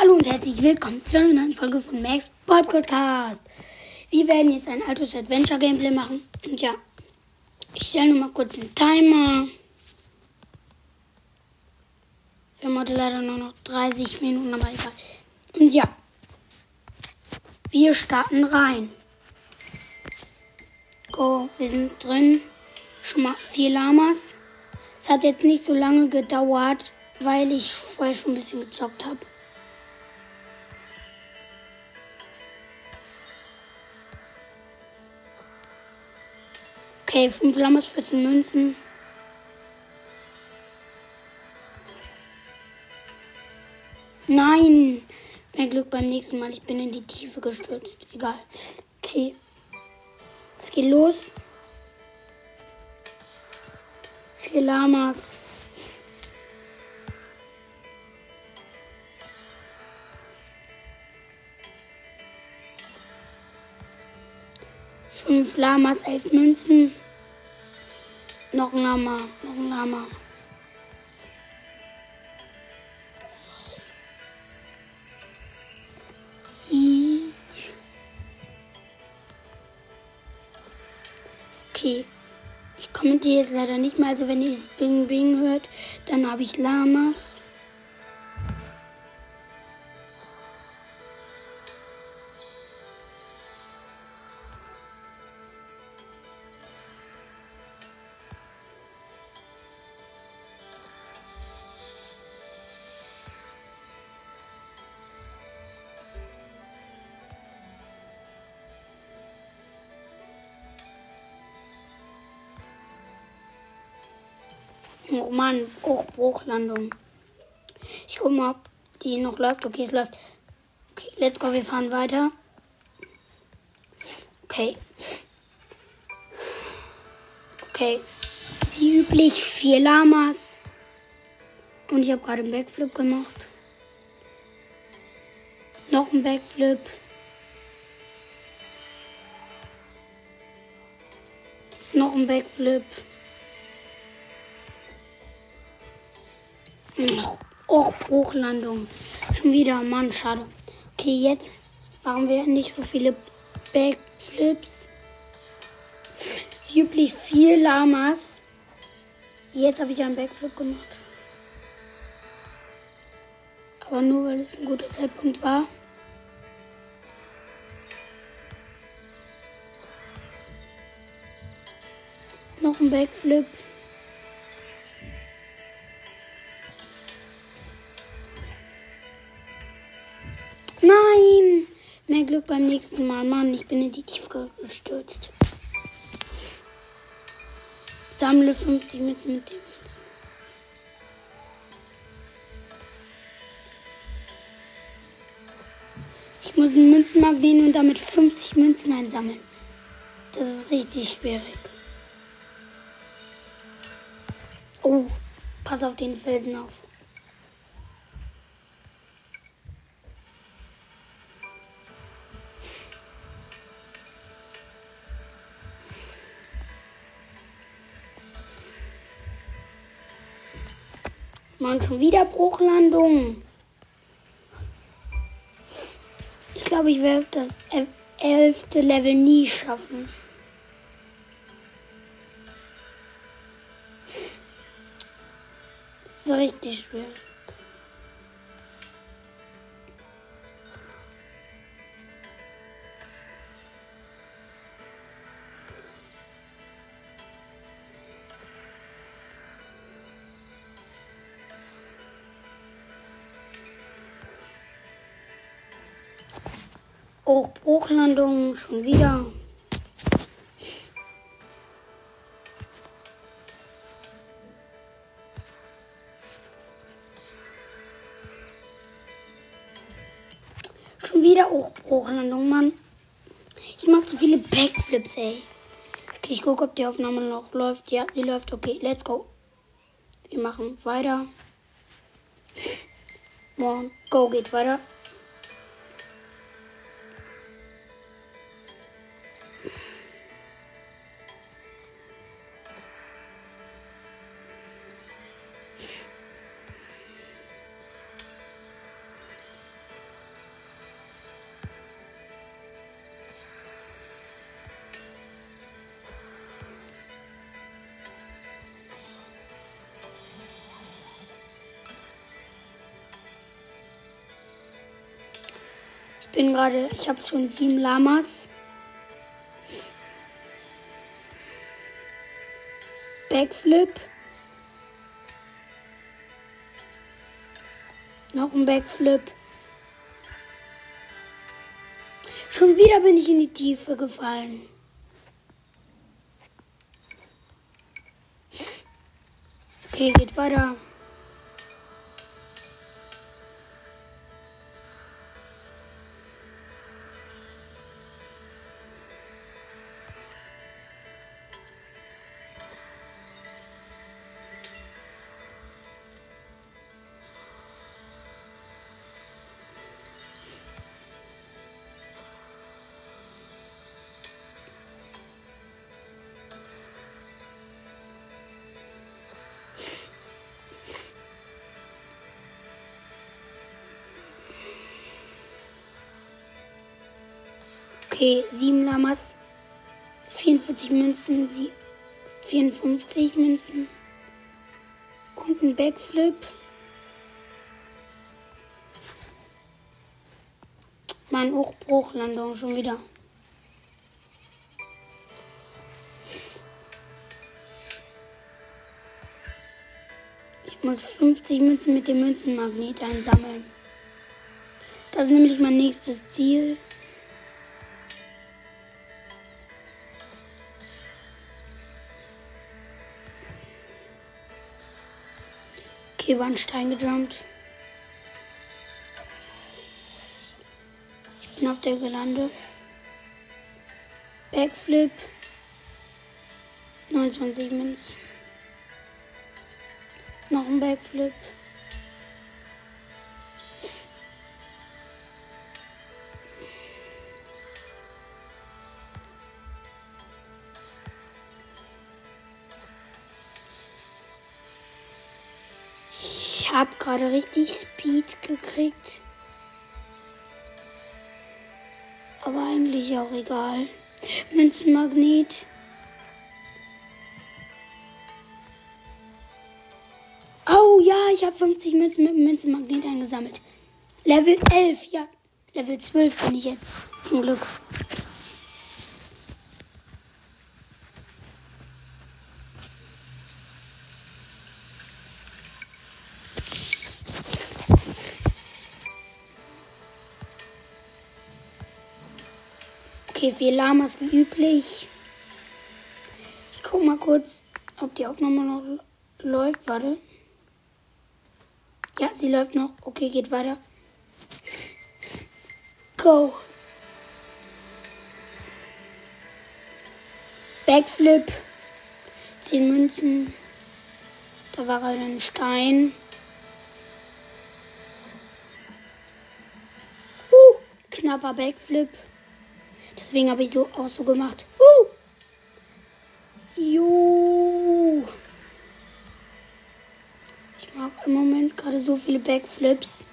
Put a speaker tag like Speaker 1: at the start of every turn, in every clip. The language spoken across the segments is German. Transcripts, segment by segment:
Speaker 1: Hallo und herzlich willkommen zu einer neuen Folge von Max Podcast. Wir werden jetzt ein altes Adventure Gameplay machen. Und ja, ich stelle nur mal kurz den Timer. Wir haben heute leider nur noch 30 Minuten, aber egal. Und ja, wir starten rein. Go, wir sind drin. Schon mal vier Lamas. Es hat jetzt nicht so lange gedauert, weil ich vorher schon ein bisschen gezockt habe. Okay, 5 Lamas, 14 Münzen. Nein! Mehr Glück beim nächsten Mal. Ich bin in die Tiefe gestürzt. Egal. Okay. Es geht los. Vier Lamas. Fünf Lamas, elf Münzen. Noch ein Lama, noch ein Lama. Okay. Ich kommentiere jetzt leider nicht mehr. Also wenn ihr dieses Bing Bing hört, dann habe ich Lamas. Oh Mann, Bruchbruchlandung. Ich guck mal, ob die noch läuft. Okay, es läuft. Okay, let's go, wir fahren weiter. Okay. Okay. Wie üblich vier Lamas. Und ich habe gerade einen Backflip gemacht. Noch ein Backflip. Noch ein Backflip. Och, Bruchlandung. Schon wieder, Mann, schade. Okay, jetzt machen wir nicht so viele Backflips. Wie üblich vier Lamas. Jetzt habe ich einen Backflip gemacht. Aber nur, weil es ein guter Zeitpunkt war. Noch ein Backflip. Glück beim nächsten Mal. Mann, ich bin in die Tiefe gestürzt. Sammle 50 Münzen mit dem Münzen. Ich muss einen Münzenmarkt nehmen und damit 50 Münzen einsammeln. Das ist richtig schwierig. Oh, pass auf den Felsen auf. Mann, schon wieder Bruchlandung. Ich glaube, ich werde das elfte Level nie schaffen. Das ist richtig schwer. Auch Bruchlandung schon wieder. Schon wieder auch Bruchlandung, Mann. Ich mach zu viele Backflips, ey. Okay, ich gucke, ob die Aufnahme noch läuft. Ja, sie läuft. Okay, let's go. Wir machen weiter. One, go geht weiter. Bin gerade, ich habe schon sieben Lamas. Backflip. Noch ein Backflip. Schon wieder bin ich in die Tiefe gefallen. Okay, geht weiter. Okay, 7 Lamas, 44 Münzen, 54 Münzen und ein Backflip. Mein Hochbruchlandung schon wieder. Ich muss 50 Münzen mit dem Münzenmagnet einsammeln. Das ist nämlich mein nächstes Ziel. Okay, war ein Stein gejumpt. Ich bin auf der Gelande. Backflip. 29 Münzen. Noch ein Backflip. Habe gerade richtig Speed gekriegt. Aber eigentlich auch egal. Münzenmagnet. Oh ja, ich habe 50 Münzen mit dem Münzenmagnet eingesammelt. Level 11, ja. Level 12 bin ich jetzt. Zum Glück. Okay, vier Lamas wie üblich. Ich guck mal kurz, ob die Aufnahme noch läuft. Warte. Ja, sie läuft noch. Okay, geht weiter. Go. Backflip. Zehn Münzen. Da war gerade ein Stein. Uh, knapper Backflip. Deswegen habe ich so auch so gemacht. Uh! Jo. Ich mache im Moment gerade so viele Backflips.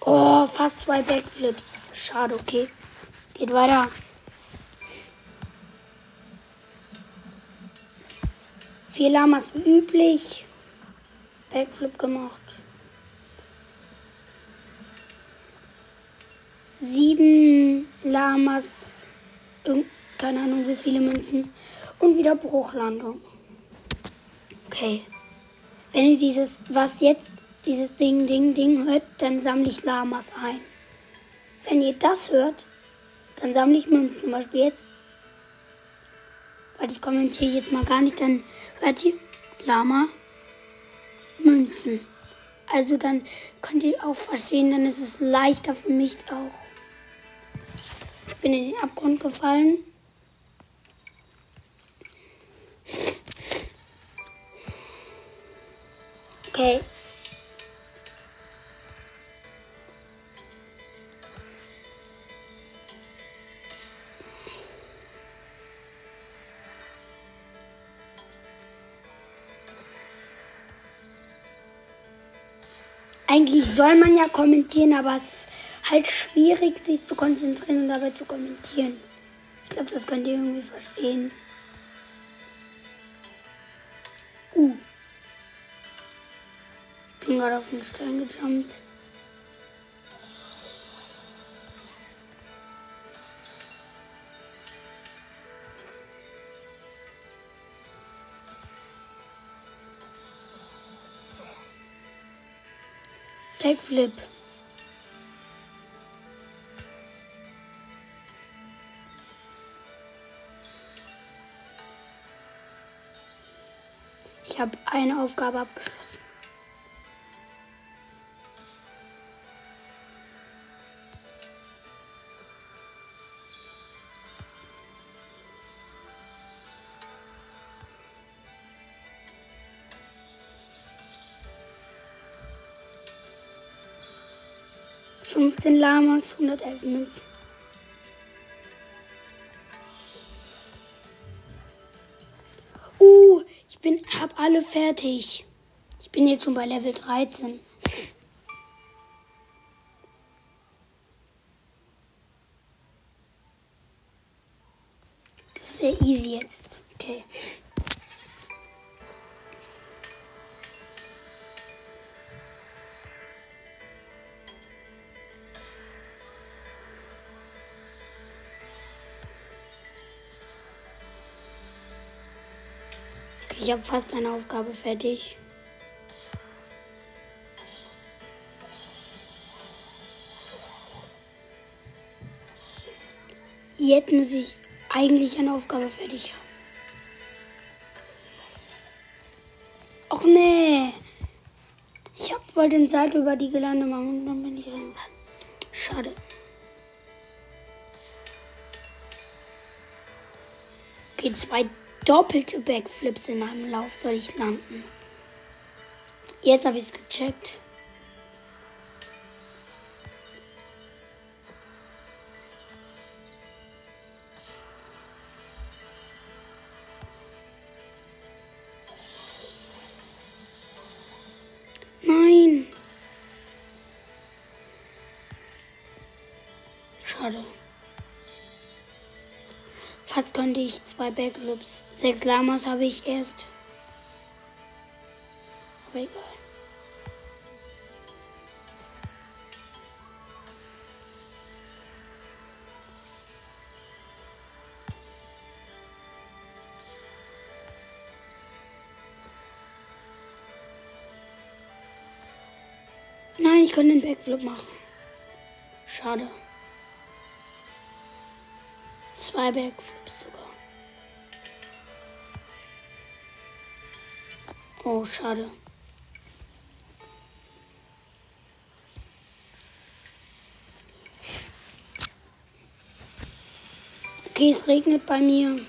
Speaker 1: Oh, fast zwei Backflips. Schade, okay. Geht weiter. Vier Lamas wie üblich. Backflip gemacht. Sieben Lamas. Keine Ahnung wie viele Münzen. Und wieder Bruchlandung. Okay. Wenn ihr dieses, was jetzt, dieses Ding, Ding, Ding hört, dann sammle ich Lamas ein. Wenn ihr das hört, dann sammle ich Münzen. Zum Beispiel jetzt. Weil ich kommentiere jetzt mal gar nicht, dann ihr Lama Münzen. Also dann könnt ihr auch verstehen, dann ist es leichter für mich auch. Ich bin in den Abgrund gefallen. Okay. Eigentlich soll man ja kommentieren, aber es ist halt schwierig, sich zu konzentrieren und dabei zu kommentieren. Ich glaube, das könnt ihr irgendwie verstehen. Uh. Bin gerade auf den Stein gejumpt. Backflip. Ich habe eine Aufgabe abgeschlossen. Fünfzehn Lamas, 111 Münzen. Uh, ich bin, hab alle fertig. Ich bin jetzt schon bei Level 13. Das ist sehr easy jetzt. Okay. Ich habe fast eine Aufgabe fertig. Jetzt muss ich eigentlich eine Aufgabe fertig haben. Och nee. Ich hab, wollte den Salto über die Gelande machen und dann bin ich rein. Schade. Okay, zwei doppelte Backflips in einem Lauf soll ich landen. Jetzt habe ich es gecheckt. Nein. Schade. Fast könnte ich zwei Backflips. Sechs Lamas habe ich erst. Aber egal. Nein, ich kann den Backflip machen. Schade. Zwei Backflips sogar. Oh, schade. Okay, es regnet bei mir.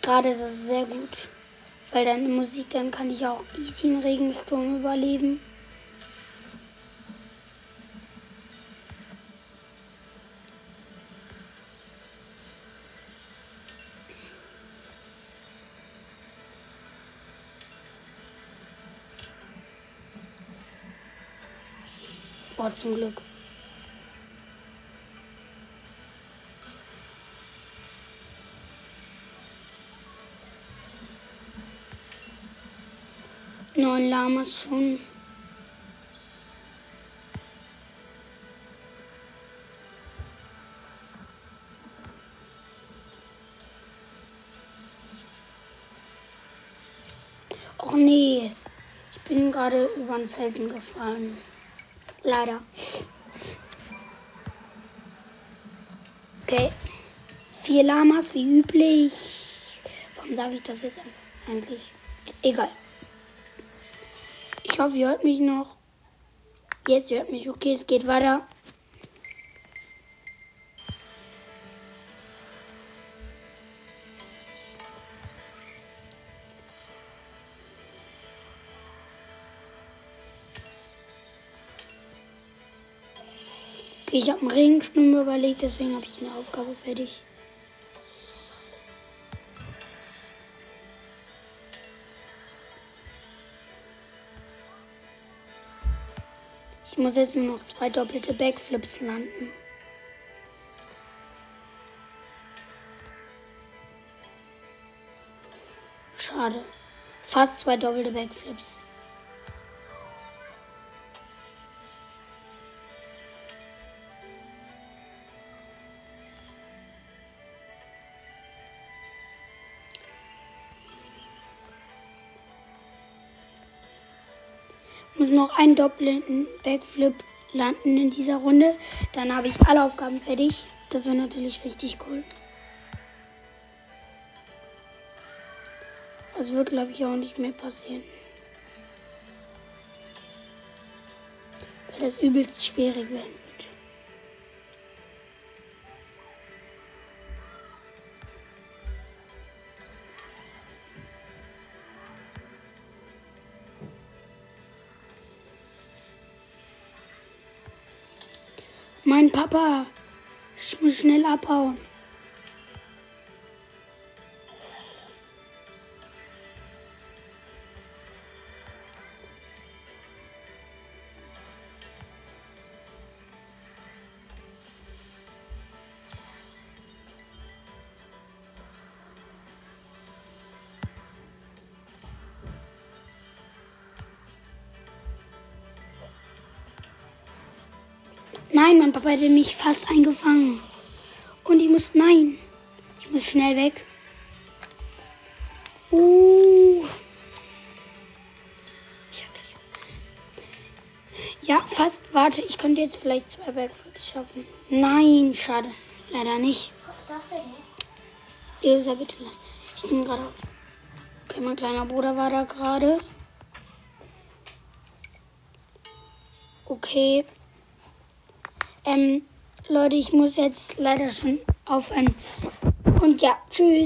Speaker 1: Gerade ist es sehr gut. Weil deine Musik, dann kann ich auch easy einen Regensturm überleben. Boah, zum Glück. Neun Lamas schon. Och nee, ich bin gerade über den Felsen gefallen. Leider. Okay. Vier Lamas wie üblich. Warum sage ich das jetzt eigentlich? Egal. Ich hoffe, ihr hört mich noch. Jetzt hört mich. Okay, es geht weiter. Okay, ich habe einen Regenschirm überlegt, deswegen habe ich eine Aufgabe fertig. Ich muss jetzt nur noch zwei doppelte Backflips landen. Schade. Fast zwei doppelte Backflips. Einen doppelten Backflip landen in dieser Runde. Dann habe ich alle Aufgaben fertig. Das wäre natürlich richtig cool. Das wird, glaube ich, auch nicht mehr passieren. Weil das übelst schwierig werden Mein Papa. Ich muss schnell abhauen. Mein Papa hätte mich fast eingefangen. Und ich muss, nein, ich muss schnell weg. Uh. Ja, fast. Warte, ich könnte jetzt vielleicht zwei Backflips schaffen. Nein, schade. Leider nicht. Lass. Ich nehme gerade auf. Okay, mein kleiner Bruder war da gerade. Okay. Ähm, Leute, ich muss jetzt leider schon aufhören. Und ja, tschüss.